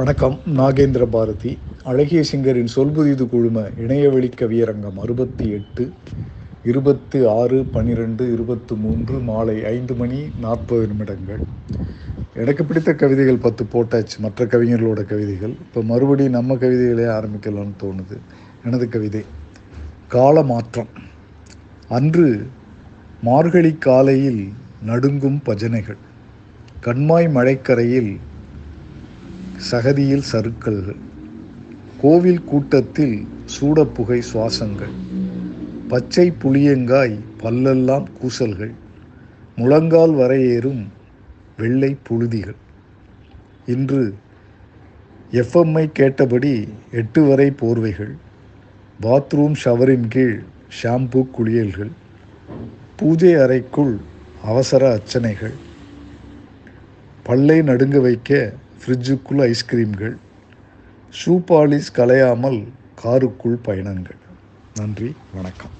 வணக்கம் நாகேந்திர பாரதி. அழகிய சிங்கரின் சொல்புதிது குழும இணையவெளி கவியரங்கம் அறுபத்தி எட்டு இருபத்து ஆறு பன்னிரெண்டு இருபத்து மூன்று மாலை ஐந்து மணி நாற்பது நிமிடங்கள். எனக்கு பிடித்த கவிதைகள் பத்து போட்டாச்சு மற்ற கவிஞர்களோட கவிதைகள். இப்போ மறுபடியும் நம்ம கவிதைகளே ஆரம்பிக்கலாம்னு தோணுது. எனது கவிதை கால மாற்றம் அன்று மார்கழி காலையில் நடுங்கும் பஜனைகள். கண்மாய் மழைக்கரையில் சகதியில் சருக்கல்கள் கோவில் கூட்டத்தில் சூடப்புகை சுவாசங்கள் பச்சை புளியங்காய் பல்லெல்லாம் கூசல்கள் முழங்கால் வரையேறும் வெள்ளை புழுதிகள். இன்று எஃப்எம்ஐ கேட்டபடி எட்டு வரை போர்வைகள் பாத்ரூம் ஷவரின் கீழ் ஷாம்பு குளியல்கள் பூஜை அறைக்குள் அவசர அர்ச்சனைகள் பல்லை நடுங்க வைக்க ஃப்ரிட்ஜுக்குள் ஐஸ்கிரீம்கள் ஷூ பாலிஷ் கலையாமல் காருக்குள் பயணங்கள். நன்றி வணக்கம்.